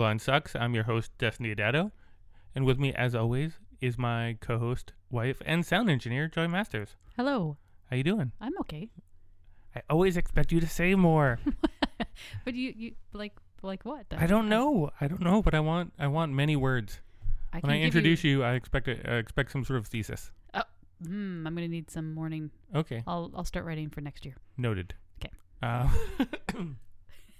Blind Sucks. I'm your host, Dustin Adato. And with me, as always, is my co-host, wife, and sound engineer, Joy Masters. Hello. How you doing? I'm okay. I always expect you to say more. But you, you like like what? I don't know. I don't know, but I want I want many words. I When I introduce you, I expect a, I expect some sort of thesis. Hmm, I'm gonna need some morning. Okay, I'll I'll start writing for next year. noted. 'Kay. Uh,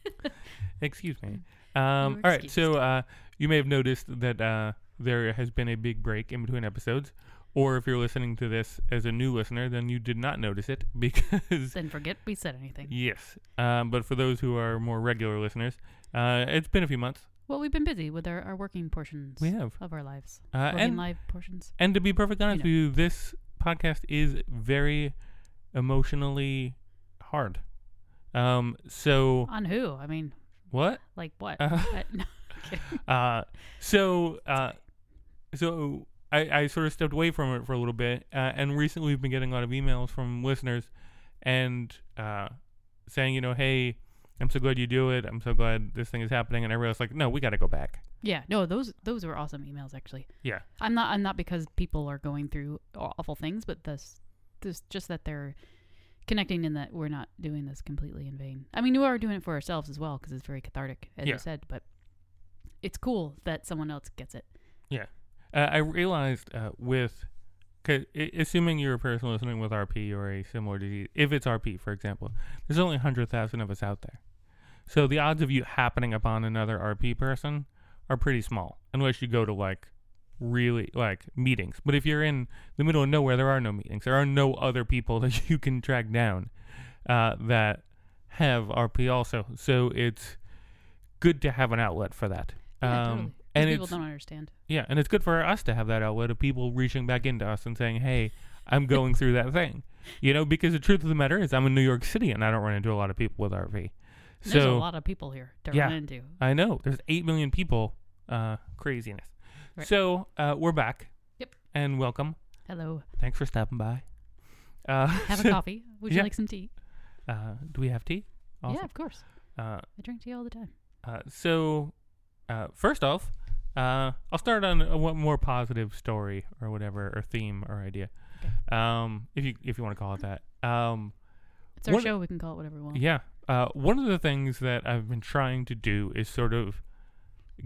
excuse me. Um, You're all right, so uh, you may have noticed that uh, there has been a big break in between episodes, or if you're listening to this as a new listener, then you did not notice it because Then forget we said anything. yes. Um, but for those who are more regular listeners, uh, it's been a few months. Well, we've been busy with our, our working portions We have, of our lives. uh, working and live portions. and to be perfectly honest know. with you, this podcast is very emotionally hard. Um, so On who? I mean, what? like what? Uh, I-. Uh, so, uh, so I, I sort of stepped away from it for a little bit, uh, and recently we've been getting a lot of emails from listeners, and uh, saying, you know, hey, I'm so glad you do it. I'm so glad this thing is happening, and I realized, like, no, we got to go back. yeah, no, those those were awesome emails actually. Yeah, I'm not I'm not because people are going through awful things, but this this just that they're connecting in that we're not doing this completely in vain. I mean, we are doing it for ourselves as well because it's very cathartic, as Yeah. you said. But it's cool that someone else gets it. Yeah, uh, I realized uh, with. 'cause i assuming you're a person listening with RP or a similar disease, if it's RP, for example, there's only 100,000 of us out there. So the odds of you happening upon another RP person are pretty small, unless you go to like really like meetings. But if you're in the middle of nowhere, there are no meetings. There are no other people that you can track down uh, that have RP also. So it's good to have an outlet for that. Yeah, um, totally. and people don't understand. yeah, and it's good for us to have that outlet of people reaching back into us and saying, "Hey, I'm going through that thing," you know, because the truth of the matter is, I'm in New York City and I don't run into a lot of people with RP. There's a lot of people here to Yeah. run into. I know there's eight million people. Uh, craziness. Right. So uh, we're back. Yep. And welcome. Hello, Thanks for stopping by. Uh, have a coffee. Would yeah. you like some tea? Uh, do we have tea? Yeah, of course. Uh, I drink tea all the time. Uh, so, uh, first off, uh, I'll start on a one more positive story or whatever, or theme or idea, Okay. um, if you if you want to call it that. Um, It's our One- show. We can call it whatever we want. yeah. Uh, one of the things that I've been trying to do is sort of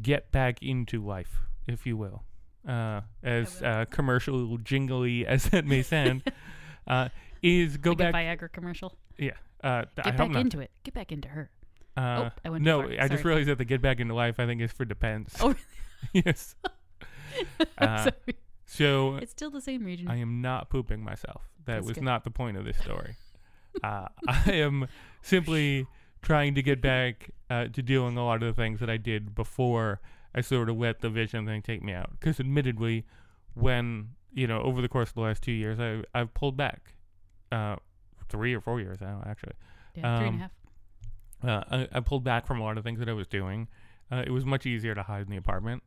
get back into life, if you will, uh, as will. uh, commercial jingly as that may sound, uh, is go like back. Viagra commercial. Uh, I Get hope back into it. Get back into her. Uh, oh, I went too no. I just realized that the get back into life I think is for depends. Oh, yes. Uh. So It's still the same region. I am not pooping myself. That That's was good. not the point of this story. uh, I am simply trying to get back uh, to doing a lot of the things that I did before I sort of let the vision thing take me out. Because admittedly, when you know over the course of the last two years, I I've pulled back. Uh, three or four years now, actually. yeah, three and um, a half. Uh, I, I pulled back from a lot of things that I was doing. Uh, it was much easier to hide in the apartment,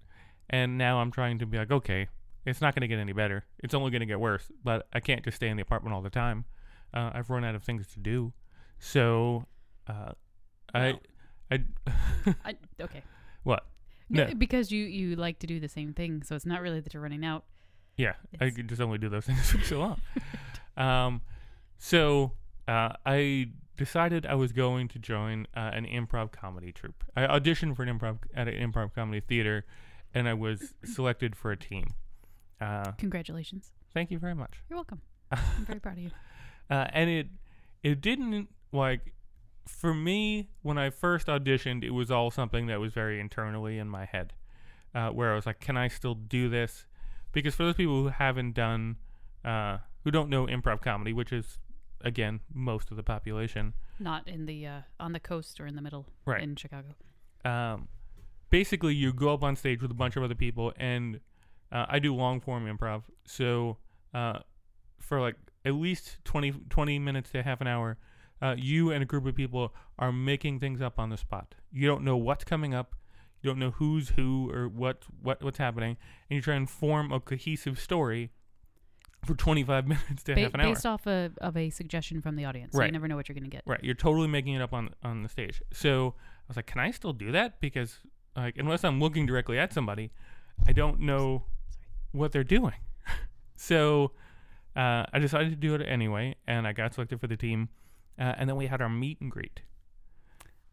and now I'm trying to be like, okay, it's not going to get any better. It's only going to get worse. But I can't just stay in the apartment all the time. Uh, I've run out of things to do, so uh, Well. I, I, I, okay. what? No, because you you like to do the same thing, so it's not really that you're running out. Yeah, I It's- could just only do those things for so long. um, so uh, I decided I was going to join uh, an improv comedy troupe. I auditioned for an improv at an improv comedy theater, and I was selected for a team. Uh, Congratulations. thank you very much. You're welcome. I'm very proud of you. Uh, and it it didn't like for me when I first auditioned, it was all something that was very internally in my head, uh, where I was like, "Can I still do this?" Because for those people who haven't done, uh, who don't know improv comedy, which is again most of the population, Not in the uh, on the coast or in the middle Right. in Chicago. um, basically you go up on stage with a bunch of other people and uh, i do long form improv so uh, for like at least 20, 20 minutes to half an hour uh, you and a group of people are making things up on the spot you don't know what's coming up you don't know who's who or what, what what's happening and you try and form a cohesive story for 25 minutes to Ba- half an hour based off a, of a suggestion from the audience. So Right. you never know what you're going to get. Right, you're totally making it up on on the stage. So I was like, can I still do that? Because like unless I'm looking directly at somebody, I don't know what they're doing. so uh, I decided to do it anyway, and I got selected for the team. Uh, and then we had our meet and greet,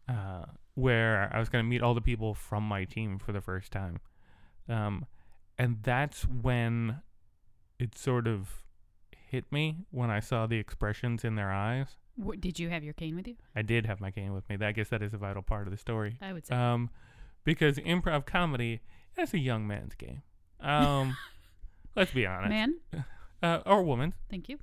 uh, where I was going to meet all the people from my team for the first time. Um, and that's when it sort of hit me when I saw the expressions in their eyes. What, did you have your cane with you? I did have my cane with me. I guess that is a vital part of the story. I would say. Um, because improv comedy is a young man's game. Um, let's be honest. Man, Uh, or woman. thank you.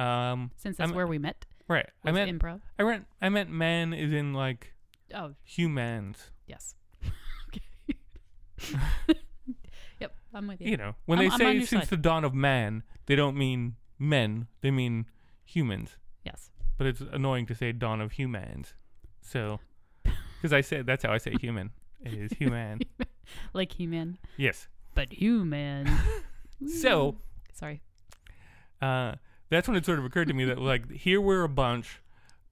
Um, Since that's I'm- where we met. Right. I meant improv. I meant I meant man is in like Oh, humans. yes. okay. yep, I'm with you. You know, when I'm- they I'm say since side. the dawn of man, they don't mean men. They mean humans. Yes. But it's annoying to say dawn of humans. So, because I said that's how I say human. It is human. Like He-Man, yes. but human. So, Sorry. uh, that's when it sort of occurred to me that like here we're a bunch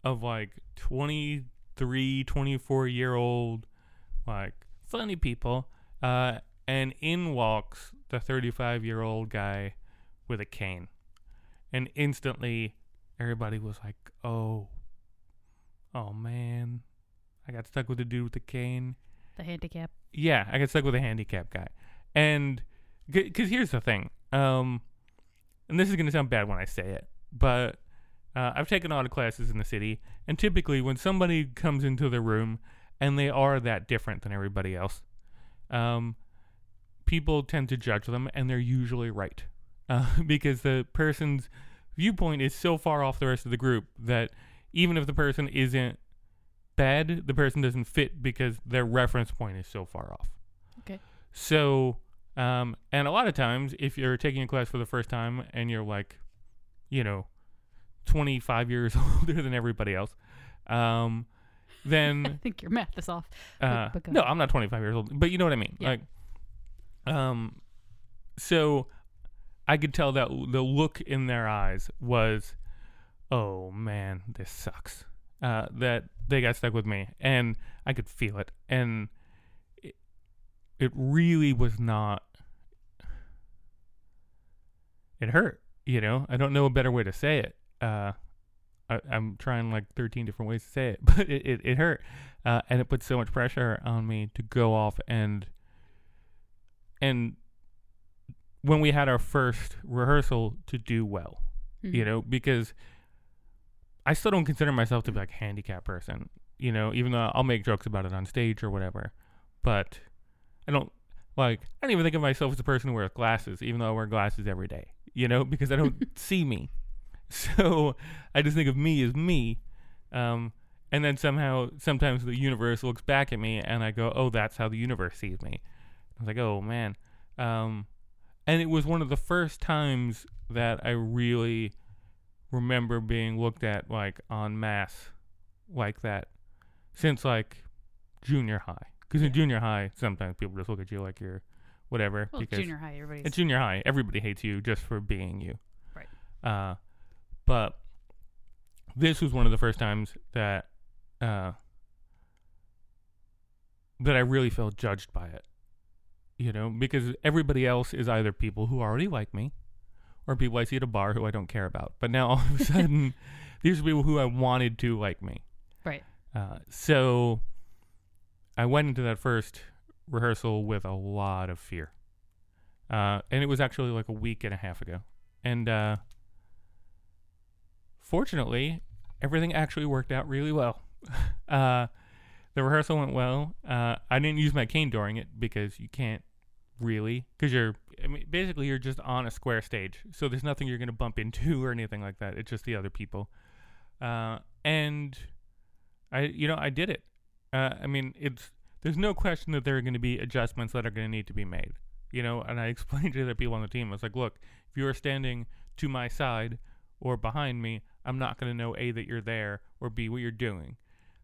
of like 23 24 year old like funny people uh, and in walks the 35 year old guy with a cane. And instantly everybody was like oh oh man. I got stuck with the dude with the cane. The handicap. yeah, I got stuck with a handicap guy, and because here's the thing, um, and this is gonna sound bad when I say it, but uh, I've taken a lot of classes in the city, and typically when somebody comes into the room and they are that different than everybody else, um, people tend to judge them, and they're usually right, uh, because the person's viewpoint is so far off the rest of the group that even if the person isn't bad, the person doesn't fit because their reference point is so far off. Okay. So, um, and a lot of times, if you're taking a class for the first time and you're like, you know, 25 years older than everybody else, um, then I think your math is off. uh, but no. I'm not 25 years old, but you know what I mean. Yeah. Like, um, so I could tell that the look in their eyes was, oh man, this sucks. Uh, that they got stuck with me, and I could feel it, and it really was not. It hurt, you know. I don't know a better way to say it. Uh, I, I'm trying like 13 different ways to say it, but it, it, it hurt uh, and it put so much pressure on me to go off and and when we had our first rehearsal to do well you Mhm. know because i still don't consider myself to be like a handicapped person you know even though i'll make jokes about it on stage or whatever but i don't like i don't even think of myself as a person who wears glasses even though i wear glasses every day you know because i don't see me. So i just think of me as me um, and then somehow sometimes the universe looks back at me and i go oh that's how the universe sees me. I was like oh man. Um, and it was one of the first times that i really remember being looked at like en masse like that since like junior high because in junior high sometimes people just look at you like you're whatever Well, because junior high, everybody's. at junior high, everybody hates you just for being you. Right. Uh, but this was one of the first times that uh, that I really felt judged by it. You know, because everybody else is either people who already like me or people I see at a bar who I don't care about. But now all of a sudden, these are people who I wanted to like me. Right. Uh, so I went into that first rehearsal with a lot of fear. Uh, and it was actually like a week and a half ago. And uh, fortunately, everything actually worked out really well. uh, the rehearsal went well. Uh, I didn't use my cane during it because you can't really, because you're I mean, basically you're just on a square stage, so there's nothing you're gonna bump into or anything like that. It's just the other people. Uh, and I, you know, I did it. Uh, I mean, it's there's no question that there are going to be adjustments that are going to need to be made. You know, and I explained to the people on the team, I was like, look, if you are standing to my side or behind me, I'm not going to know A, that you're there, or B, what you're doing.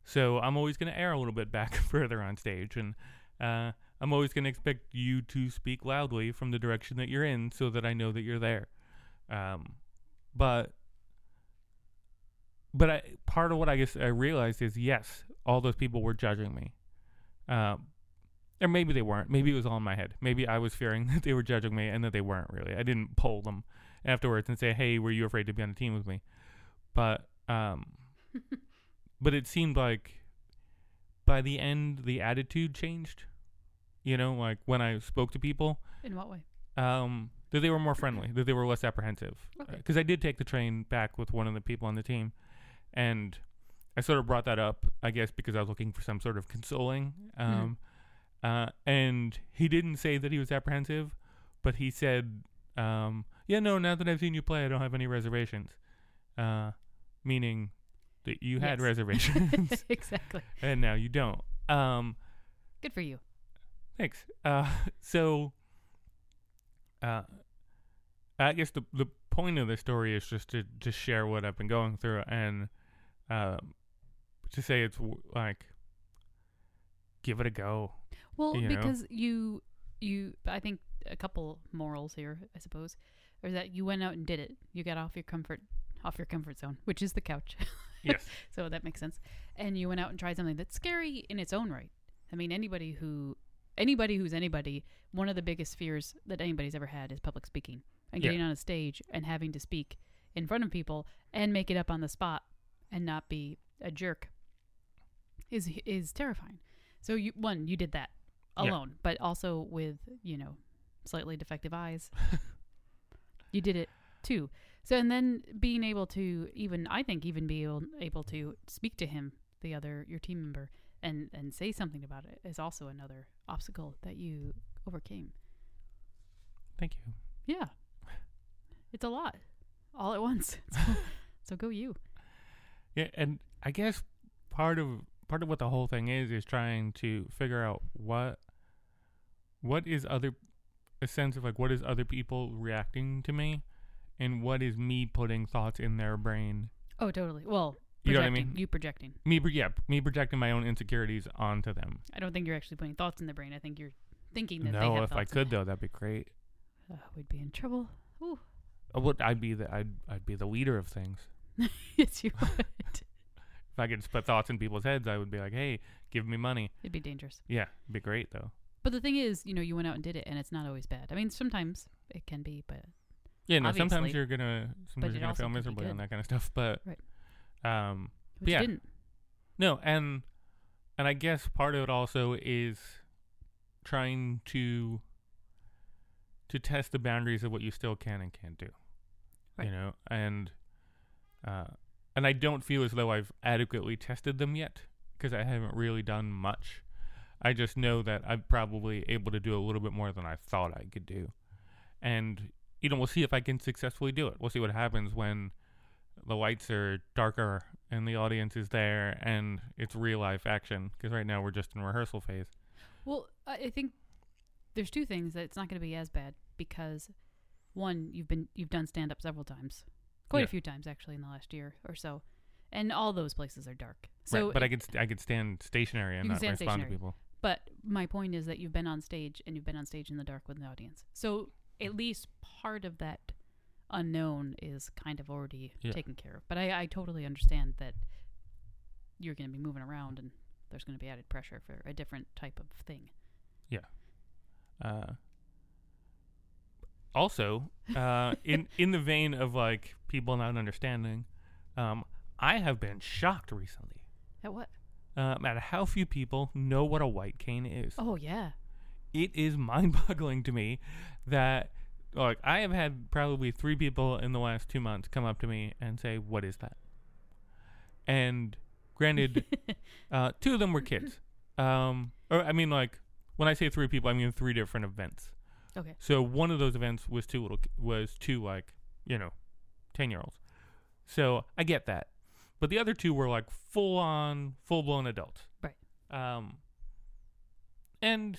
So I'm always going to err a little bit back further on stage. And uh, I'm always going to expect you to speak loudly from the direction that you're in so that I know that you're there. Um, but but I, part of what I guess I realized is yes, all those people were judging me. Um, or maybe they weren't. Maybe it was all in my head. Maybe I was fearing that they were judging me and that they weren't really. I didn't poll them afterwards and say, "Hey, were you afraid to be on the team with me?" But um, but it seemed like by the end the attitude changed. You know, like when I spoke to people, In what way? um, that they were more friendly, that they were less apprehensive. Okay. Because I did take the train back with one of the people on the team, and I sort of brought that up, I guess, because I was looking for some sort of consoling. Um, uh, and he didn't say that he was apprehensive, but he said, um, "Yeah, no. Now that I've seen you play, I don't have any reservations." Uh, meaning that you had Yes. reservations, exactly. and now you don't. Um, Good for you. Thanks. Uh, so, uh, I guess the the point of the story is just to to share what I've been going through and um, to say it's like give it a go. Well, you know? because you you I think a couple morals here, I suppose, are that you went out and did it. You got off your comfort off your comfort zone, which is the couch. Yes. so that makes sense. And you went out and tried something that's scary in its own right. I mean, anybody who anybody who's anybody, one of the biggest fears that anybody's ever had is public speaking and Yeah. getting on a stage and having to speak in front of people and make it up on the spot and not be a jerk is is terrifying. So you one, you did that Yeah. alone, but also with, you know, slightly defective eyes. you did it too. So and then being able to even I think even be able, able to speak to him, the other your team member, and and say something about it is also another obstacle that you overcame. Thank you. Yeah, it's a lot, all at once. So, so go you. Yeah, and I guess part of part of what the whole thing is is trying to figure out what what is other a sense of like what is other people reacting to me and what is me putting thoughts in their brain Oh, totally. Well, You know what I mean? You projecting. me yeah me projecting my own insecurities onto them I don't think you're actually putting thoughts in their brain. I think you're thinking that they no if i could though that'd be great Uh, we'd be in trouble. Ooh. Uh, what i'd be the i'd i'd be the leader of things yes, you would. if i could just put thoughts in people's heads i would be like hey give me money It'd be dangerous. yeah it'd be great though But the thing is, you know, you went out and did it, and it's not always bad. I mean, sometimes it can be, but yeah no sometimes you're gonna sometimes you're gonna also fail could be miserably on that kind of stuff but Right. um but Yeah. didn't. No, and and I guess part of it also is trying to to test the boundaries of what you still can and can't do. Right. You know, and uh and I don't feel as though I've adequately tested them yet because I haven't really done much. I just know that I'm probably able to do a little bit more than I thought I could do. And you know, we'll see if I can successfully do it. We'll see what happens when the lights are darker and the audience is there and it's real life action because right now we're just in rehearsal phase. Well, I think there's two things that it's not going to be as bad because one, you've been you've done stand up several times, quite Yeah. a few times actually in the last year or so, and all those places are dark. So, right, but I could st- I could stand stationary and not respond stationary. to people. But my point is that you've been on stage and you've been on stage in the dark with an audience. So at least part of that unknown is kind of already Yeah. taken care of. But I, I totally understand that you're going to be moving around and there's going to be added pressure for a different type of thing. Yeah. Uh, also, uh, in in the vein of like people not understanding, um, I have been shocked recently At what? um, at how few people know what a white cane is. Oh, yeah. it is mind-boggling to me that like I have had probably three people in the last two months come up to me and say, "What is that?" And granted, uh, two of them were kids. Um, or I mean, like when I say three people, I mean three different events. Okay. So one of those events was two little was two like you know, ten year olds. So I get that, but the other two were like full on, full blown adults. Right. Um. And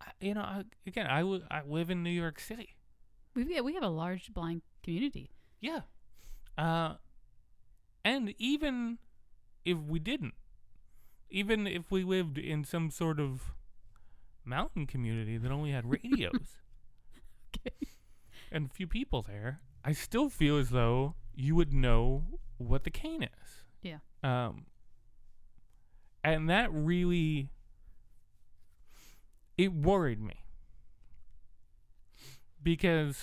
I- you know, I, again, I I live in New York City. We've, yeah, we have a large blind community. Yeah. Uh, and even if we didn't, even if we lived in some sort of mountain community that only had radios Okay. and a few people there, I still feel as though you would know what the cane is. Yeah. Um, and that really it worried me because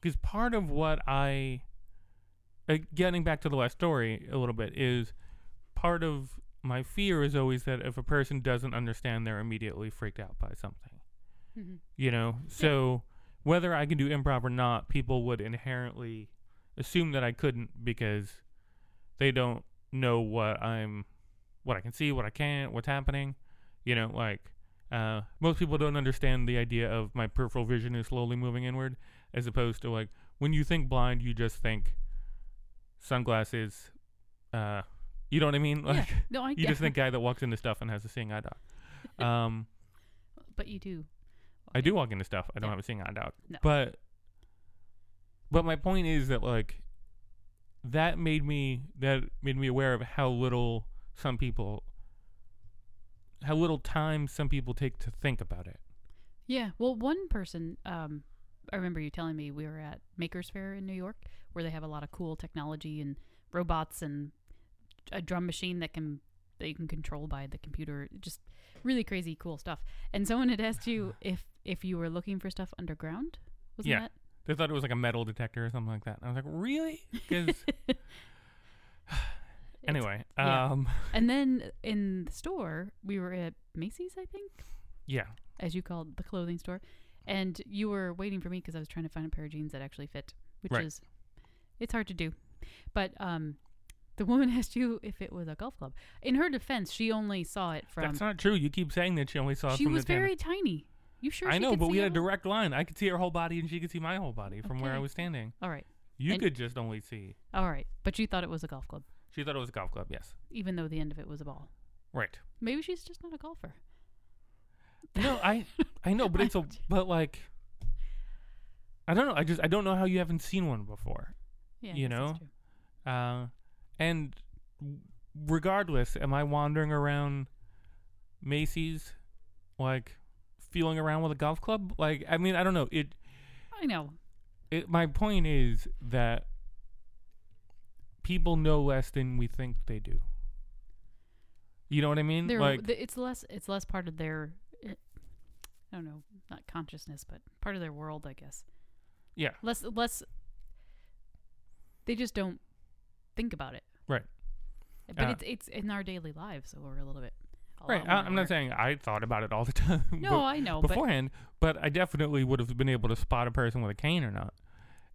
because part of what I uh, getting back to the last story a little bit is part of my fear is always that if a person doesn't understand, they're immediately freaked out by something. hmm You know, so whether I can do improv or not, people would inherently assume that I couldn't because they don't know what I'm, what I can see, what I can't, what's happening. You know, like uh, most people don't understand the idea of my peripheral vision is slowly moving inward, as opposed to like when you think blind, you just think sunglasses. Uh, you know what I mean? Like yeah. No, I you just think guy that walks into stuff and has a seeing eye dog. Um, But you do. I do walk into stuff. I don't Yeah. have a seeing eye dog. No. But but my point is that like that made me that made me aware of how little some people how little time some people take to think about it. Yeah. Well, one person, um, I remember you telling me we were at Makers Faire in New York, where they have a lot of cool technology and robots and a drum machine that can that you can control by the computer. Just really crazy, cool stuff. And someone had asked you if if you were looking for stuff underground. Wasn't Yeah. that? They thought it was like a metal detector or something like that. And I was like, "Really?" Cuz anyway, yeah. um And then in the store, we were at Macy's, I think, yeah. as you called the clothing store, and you were waiting for me because I was trying to find a pair of jeans that actually fit, which Right. is it's hard to do. But um, the woman asked you if it was a golf club. In her defense, she only saw it from. That's not true. You keep saying that she only saw it she from was the 10. very tiny. You sure? I know, but we had a direct line. I could see her whole body and she could see my whole body from where I was standing. All right, You And- could just only see. all right. But you thought it was a golf club, She thought it was a golf club. Yes, even though the end of it was a ball. right. Maybe she's just not a golfer. No, I I know, but it's a but like I don't know. I just I don't know how you haven't seen one before. Yeah, You know? Uh, and regardless, am I wandering around Macy's like feeling around with a golf club? Like I mean, I don't know. It I know. it, my point is that people know less than we think they do. You know what I mean? They're, like th- it's less it's less part of their eh, I don't know, not consciousness, but part of their world, I guess. yeah, Less less they just don't think about it. Right. But Uh, it's it's in our daily lives, so we're a little bit a right. I, I'm not saying I thought about it all the time. No, but- I know, beforehand, but I definitely would have been able to spot a person with a cane or not.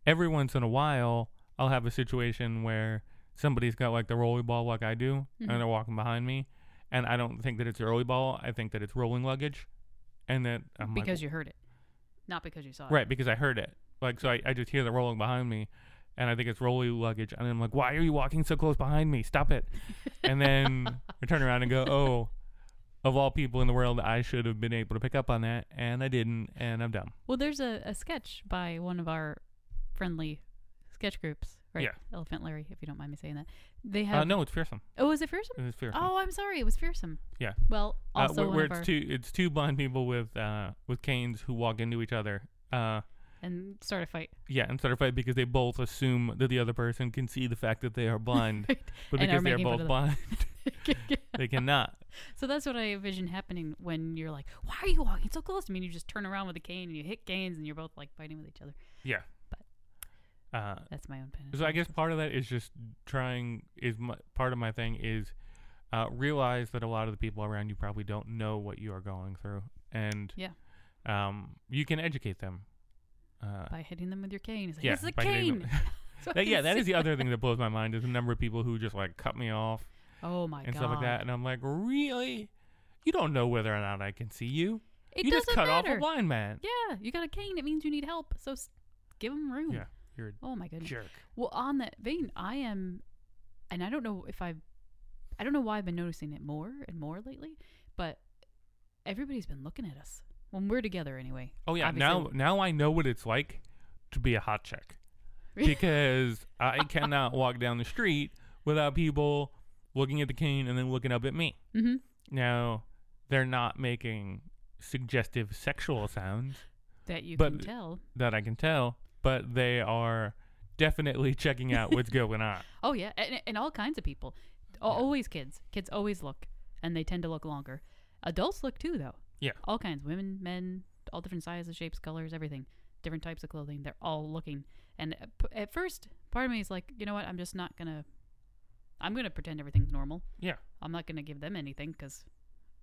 Every once in a while, I'll have a situation where somebody's got like the rolly ball like I do, Mhm. and they're walking behind me, and I don't think that it's a rolly ball. I think that it's rolling luggage, and that I'm like, because you heard it. Not because you saw it. right because I heard it. Like so, I, I just hear the rolling behind me, and I think it's rolly luggage, and I'm like, why are you walking so close behind me? Stop it! and then I turn around and go, oh. Of all people in the world, I should have been able to pick up on that, and I didn't, and I'm dumb. Well, there's a, a sketch by one of our friendly sketch groups, right? Yeah. Elephant Larry, if you don't mind me saying that. They have Uh, no, it's fearsome. Oh, is it fearsome? It was fearsome. Oh, I'm sorry. It was fearsome. Yeah. Well, uh, also where, one where of it's two it's two blind people with uh with canes who walk into each other. Uh, and start a fight. yeah, and start a fight because they both assume that the other person can see the fact that they are blind, Right. but And because they're both blind, they cannot. so that's what I envision happening when you're like, "Why are you walking so close to me?" And you just turn around with a cane and you hit canes and you're both like fighting with each other. Yeah. But- Uh, That's my own pen. so I guess part of that is just trying is my, part of my thing is uh, realize that a lot of the people around you probably don't know what you are going through, and Yeah. um, you can educate them. Uh, by hitting them with your cane. It's like, yeah, it's a cane. them. So I That, yeah, that is the other thing that blows my mind is the number of people who just like cut me off Oh my and god. stuff like that, and I'm like, really? You don't know whether or not I can see you. It you doesn't just cut off matter. a blind man. Yeah, you got a cane. It means you need help. So s- give them room. Yeah, you're a Oh my goodness. jerk. Well, on that vein, I am, and I don't know if I've, I don't know why I've been noticing it more and more lately, but everybody's been looking at us when we're together anyway. Oh yeah, Obviously- now now I know what it's like to be a hot chick because I cannot walk down the street without people looking at the cane and then looking up at me. Mm-hmm. Now they're not making suggestive sexual sounds That you But- can tell. that I can tell, but they are definitely checking out what's going on. Oh yeah, and, and all kinds of people. Yeah. Always kids. Kids always look, and they tend to look longer. Adults look too, though. Yeah. All kinds, women, men, all different sizes, shapes, colors, everything. Different types of clothing. They're all looking. And at p- at first, part of me is like, you know what? I'm just not gonna. I'm gonna pretend everything's normal. Yeah. I'm not gonna give them anything because,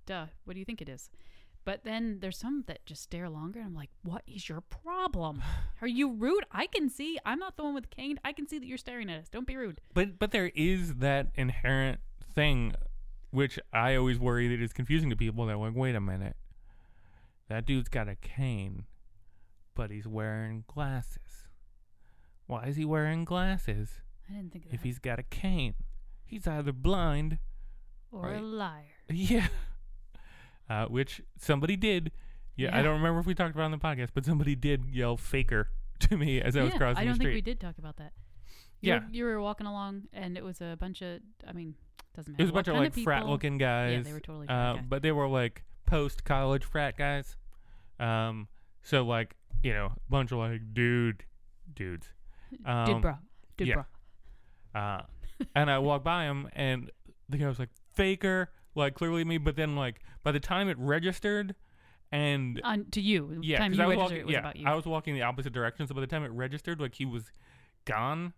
duh. What do you think it is? But then there's some that just stare longer, and I'm like, what is your problem? Are you rude? I can see. I'm not the one with cane. I can see that you're staring at us. Don't be rude. But but there is that inherent thing, which I always worry that is confusing to people. They're like, wait a minute, that dude's got a cane, but he's wearing glasses. Why is he wearing glasses I didn't think of if that. he's got a cane? He's either blind, or a liar. yeah, uh, which somebody did. Yeah, I don't remember if we talked about it on the podcast, but somebody did yell "faker" to me as I was yeah, crossing I don't the think street. we did talk about that. You Yeah. were, you were walking along, and it was a bunch of. I mean, doesn't It was a bunch of like frat people- looking Yeah, guys. they were totally. uh, guys. but they were like post college frat guys. Um, so like you know, bunch of like dude, dudes. Um, Dude, bro. Dude, yeah. bro. Uh, and I walked by him, and the guy was like faker, like clearly me. But then like by the time it registered, and On to you. Yeah, time 'cause you I was walking, it was yeah, about you. I was walking the opposite direction. So by the time it registered, like he was gone.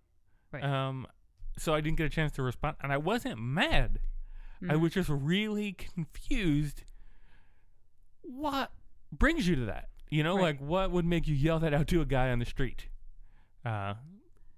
Right. Um, so I didn't get a chance to respond, and I wasn't mad. I Mhm. was just really confused. What brings you to that? You know, Right. like what would make you yell that out to a guy on the street? Uh,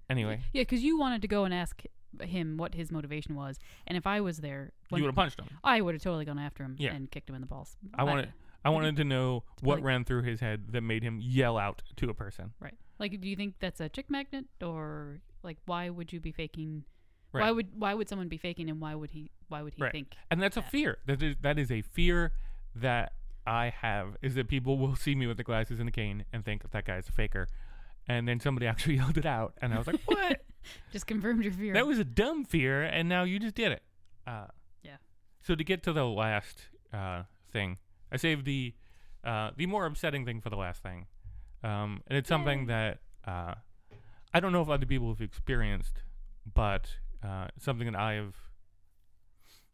anyway, Yeah, because you wanted to go and ask him what his motivation was, and if I was there, you would have punched him. I would have totally gone after him Yeah. and kicked him in the balls. I wanted, I wanted to know what ran through his head that made him yell out to a person. right. Like, do you think that's a chick magnet, or like, why would you be faking? Why would why would someone be faking, and why would he why would he Right. think? And that's a fear. That is, that is a fear that I have is that people will see me with the glasses and the cane and think that guy's a faker. And then somebody actually yelled it out, and I was like, "What? Just confirmed your fear. That was a dumb fear, and now you just did it. Uh, Yeah. So to get to the last uh, thing, I saved the uh, the more upsetting thing for the last thing, um, and it's something that uh, I don't know if other people have experienced, but uh, something that I have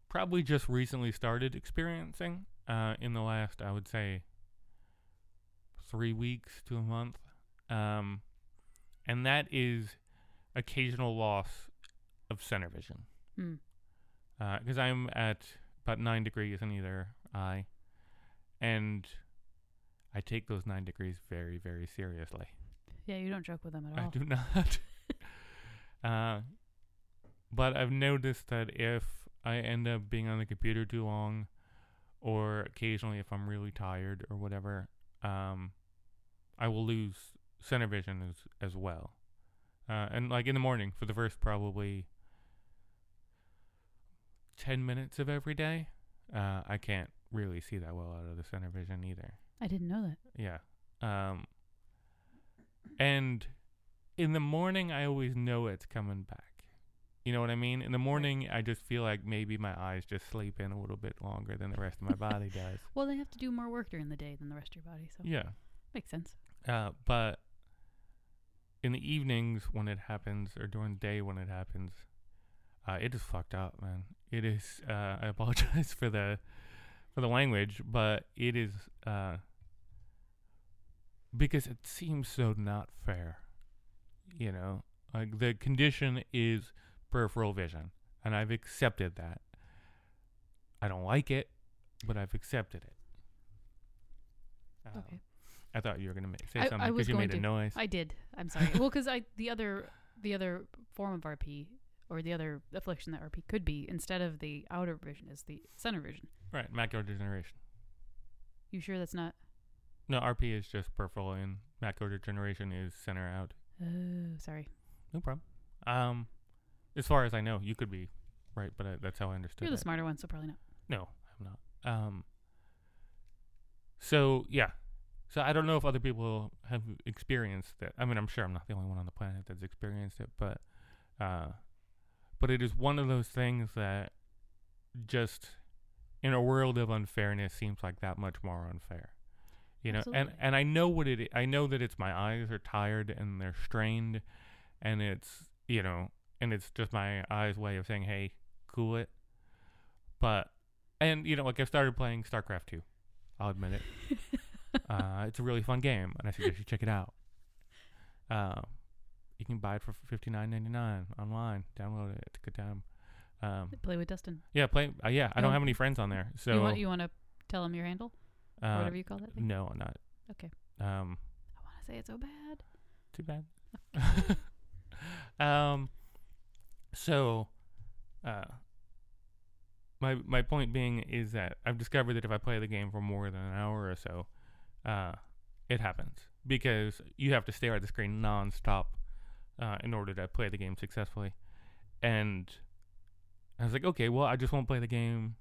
probably just recently started experiencing uh, in the last, I would say, three weeks to a month, um, and that is occasional loss of center vision. Hmm. Because I'm at about nine degrees in either eye, and I take those nine degrees very, very seriously. yeah, you don't joke with them at all. I do not. uh, but I've noticed that if I end up being on the computer too long, or occasionally if I'm really tired or whatever, um, I will lose center vision as as well. Uh, and like in the morning for the first probably ten minutes of every day, uh, I can't really see that well out of the center vision either. I didn't know that. Yeah. Um and in the morning I always know it's coming back. You know what I mean? In the morning I just feel like maybe my eyes just sleep in a little bit longer than the rest of my body does. Well, they have to do more work during the day than the rest of your body, so Yeah. makes sense. Uh but in the evenings when it happens or during the day when it happens, uh it is fucked up, man. It is uh I apologize for the for the language, but it is uh because it seems so not fair. You know, like the condition is peripheral vision, and I've accepted that. I don't like it, but I've accepted it. Uh, Okay. I thought you were gonna make, say I- something because you made a noise. I did. I'm sorry. well, because I the other the other form of RP or the other affliction that RP could be instead of the outer vision is the center vision. right, macular degeneration. You sure that's not? No, RP is just peripheral, and macular degeneration is center out. Oh, sorry. No problem. Um, as far as I know, you could be right, but I, that's how I understood You're the it. smarter one, so probably not. No, I'm not. Um. So yeah, so I don't know if other people have experienced that. I mean, I'm sure I'm not the only one on the planet that's experienced it, but, uh, but it is one of those things that just in a world of unfairness seems like that much more unfair. You know, and Absolutely. and I know what it. I I know that it's my eyes are tired and they're strained, and it's you know, and it's just my eyes' way of saying, "Hey, cool it." But and you know, like i've started playing StarCraft two I'll admit it. uh, it's a really fun game, and I suggest you check it out. Um, you can buy it for fifty nine ninety nine online. Download it; it's a good time. Um, Play with Dustin. yeah, play. Uh, yeah, I don't Oh. have any friends on there, so you want you want to tell him your handle uh, whatever you call that thing? no, I'm not. Okay. Um, I want to say it so bad. too bad. um, so, uh, my my point being is that I've discovered that if I play the game for more than an hour or so, uh, it happens because you have to stare at the screen nonstop uh, in order to play the game successfully. And I was like, okay, well, I just won't play the game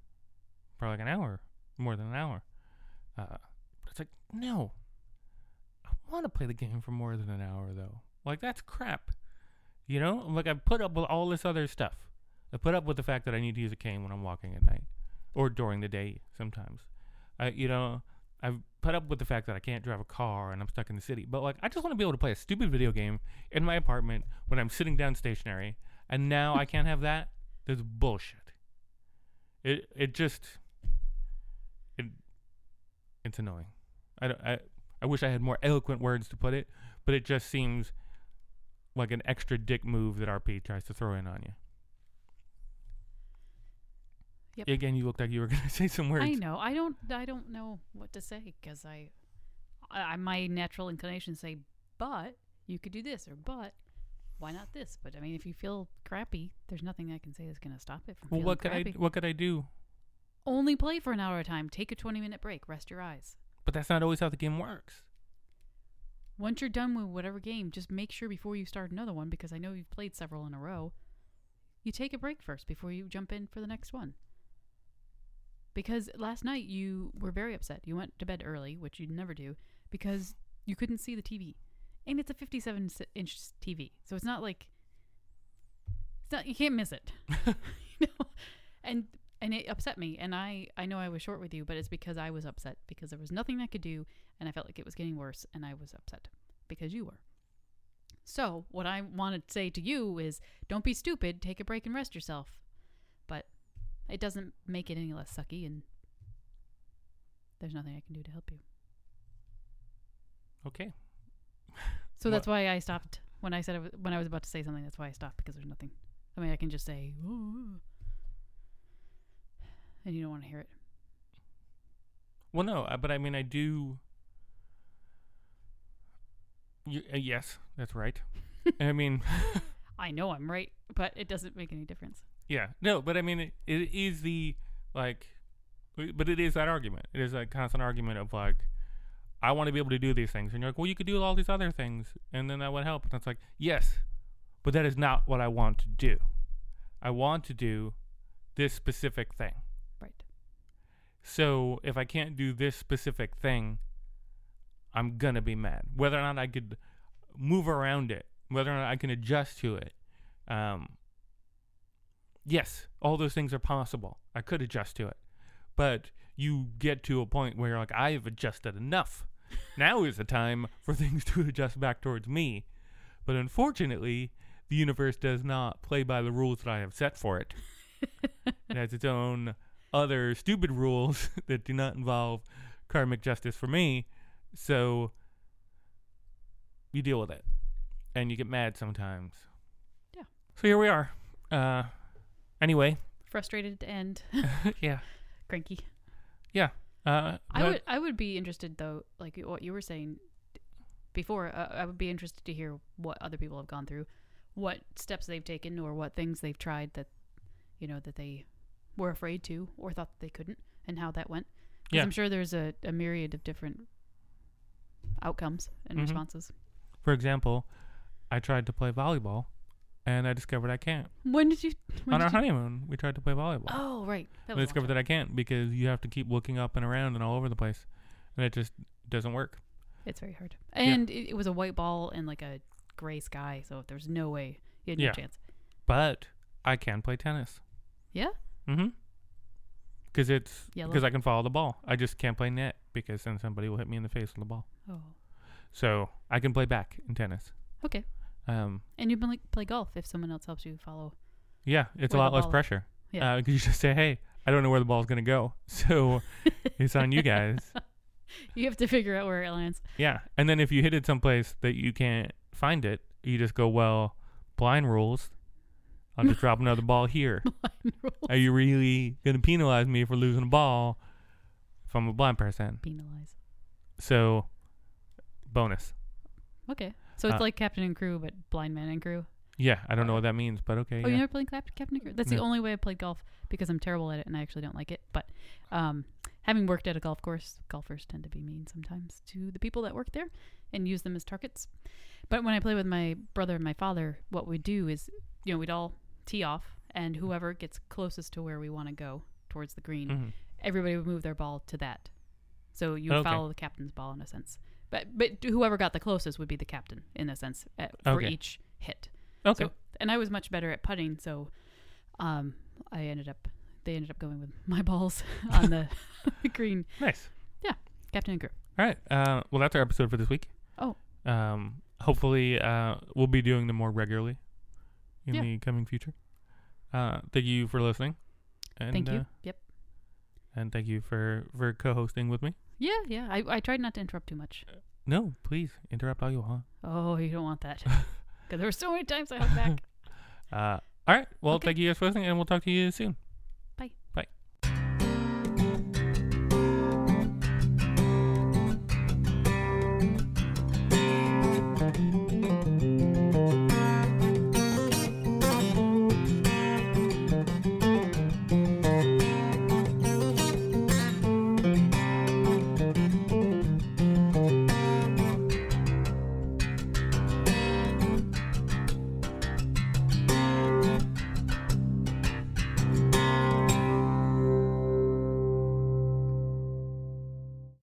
for like an hour, more than an hour. Uh, but it's like, no, I want to play the game for more than an hour though. Like that's crap. You know, like I put up with all this other stuff. I put up with the fact that I need to use a cane when I'm walking at night or during the day sometimes. I, you know, I've put up with the fact that I can't drive a car and I'm stuck in the city. But like, I just want to be able to play a stupid video game in my apartment when I'm sitting down stationary. And now I can't have that. That's bullshit. It it just it's annoying. I I I wish I had more eloquent words to put it, but it just seems like an extra dick move that RP tries to throw in on you. Yep. Again, you looked like you were going to say some words. I know. I don't. I don't know what to say because I, I, my natural inclination say, but you could do this or but. Why not this? But I mean, if you feel crappy, there's nothing I can say that's going to stop it from Well, what could I what could I do? Only play for an hour at a time. Take a 20 minute break. Rest your eyes. But that's not always how the game works. Once you're done with whatever game, just make sure before you start another one, because I know you've played several in a row, you take a break first before you jump in for the next one. Because last night you were very upset. You went to bed early, which you'd never do, because you couldn't see the TV. And it's a 57 inch TV. So it's not like. It's not, you can't miss it. you know? And and it upset me and I I know I was short with you but it's because I was upset because there was nothing I could do and I felt like it was getting worse and I was upset because you were. So, what I want to say to you is don't be stupid, take a break and rest yourself. But it doesn't make it any less sucky and there's nothing I can do to help you. Okay. So that's Well- why I stopped when I said I was, when I was about to say something. That's why I stopped because there's nothing. I mean, I can just say, "Ooh," and you don't want to hear it. Well, no, but I mean, I do. You, uh, yes, that's right. I mean, I know I'm right, but it doesn't make any difference. yeah, no, but I mean, it, it is the like, but it is that argument. It is a constant argument of like, I want to be able to do these things, and you're like, well, you could do all these other things, and then that would help. And it's like, yes, but that is not what I want to do. I want to do this specific thing. So if I can't do this specific thing, I'm gonna be mad. Whether or not I could move around it, whether or not I can adjust to it. Um, yes, all those things are possible. I could adjust to it, but you get to a point where you're like, I have adjusted enough. now is the time for things to adjust back towards me. But unfortunately, the universe does not play by the rules that I have set for it. it has its own other stupid rules that do not involve karmic justice for me. So you deal with it. And you get mad sometimes. Yeah. So here we are. Uh anyway, Frustrated and yeah. cranky. Yeah. Uh I would I would be interested though, like what you were saying before. Uh, I would be interested to hear what other people have gone through, what steps they've taken, or what things they've tried that you know that they were afraid to or thought that they couldn't, and how that went. Because Yeah. I'm sure there's a, a myriad of different outcomes and Mhm. responses. For example, I tried to play volleyball and I discovered I can't. When did you? When On our you honeymoon, we tried to play volleyball. oh right, that I was a long discovered that I can't because you have to keep looking up and around and all over the place. And it just doesn't work. It's very hard, and it, it was a white ball and like a gray sky, so there's no way you had no Yeah. chance. But I can play tennis. Yeah? Mm-hmm. Because it's because I can follow the ball. I just can't play net because then somebody will hit me in the face with the ball. Oh, So I can play back in tennis. okay. Um, And you can like play golf if someone else helps you follow. yeah, it's a lot less pressure. Yeah. Because you just say, "Hey, I don't know where the ball's gonna go, so it's on you guys." you have to figure out where it lands. Yeah, and then if you hit it someplace that you can't find it, you just go, well, blind rules. I'll just drop another ball here. Are you really gonna penalize me for losing a ball if I'm a blind person? Penalize. So, bonus. Okay. So it's Uh, like Captain and Crew, but blind man and crew. Yeah, I don't know what that means, but okay. Oh, you yeah. never played Cap- Captain and Crew? That's the only way I played golf because I'm terrible at it and I actually don't like it. But um, having worked at a golf course, golfers tend to be mean sometimes to the people that work there and use them as targets. But when I play with my brother and my father, what we do is, you know, we'd all tee off, and whoever gets closest to where we want to go towards the green, Mhm. everybody would move their ball to that. So you Okay. follow the captain's ball in a sense. But but whoever got the closest would be the captain in a sense uh, for Okay. each hit. Okay. So, and I was much better at putting, so um, I ended up they ended up going with my balls on the green. nice. Yeah, captain and crew. All right. Uh, well, that's our episode for this week. Oh. Um, hopefully, uh, we'll be doing them more regularly in Yeah. the coming future. Uh, thank you for listening. And, Thank you. Uh, yep. and thank you for for co-hosting with me. Yeah, yeah. I, I tried not to interrupt too much. No, please interrupt all you want. Oh, you don't want that. Because there were so many times I held back. Uh, all right. Well, Okay. thank you guys for listening, and we'll talk to you soon.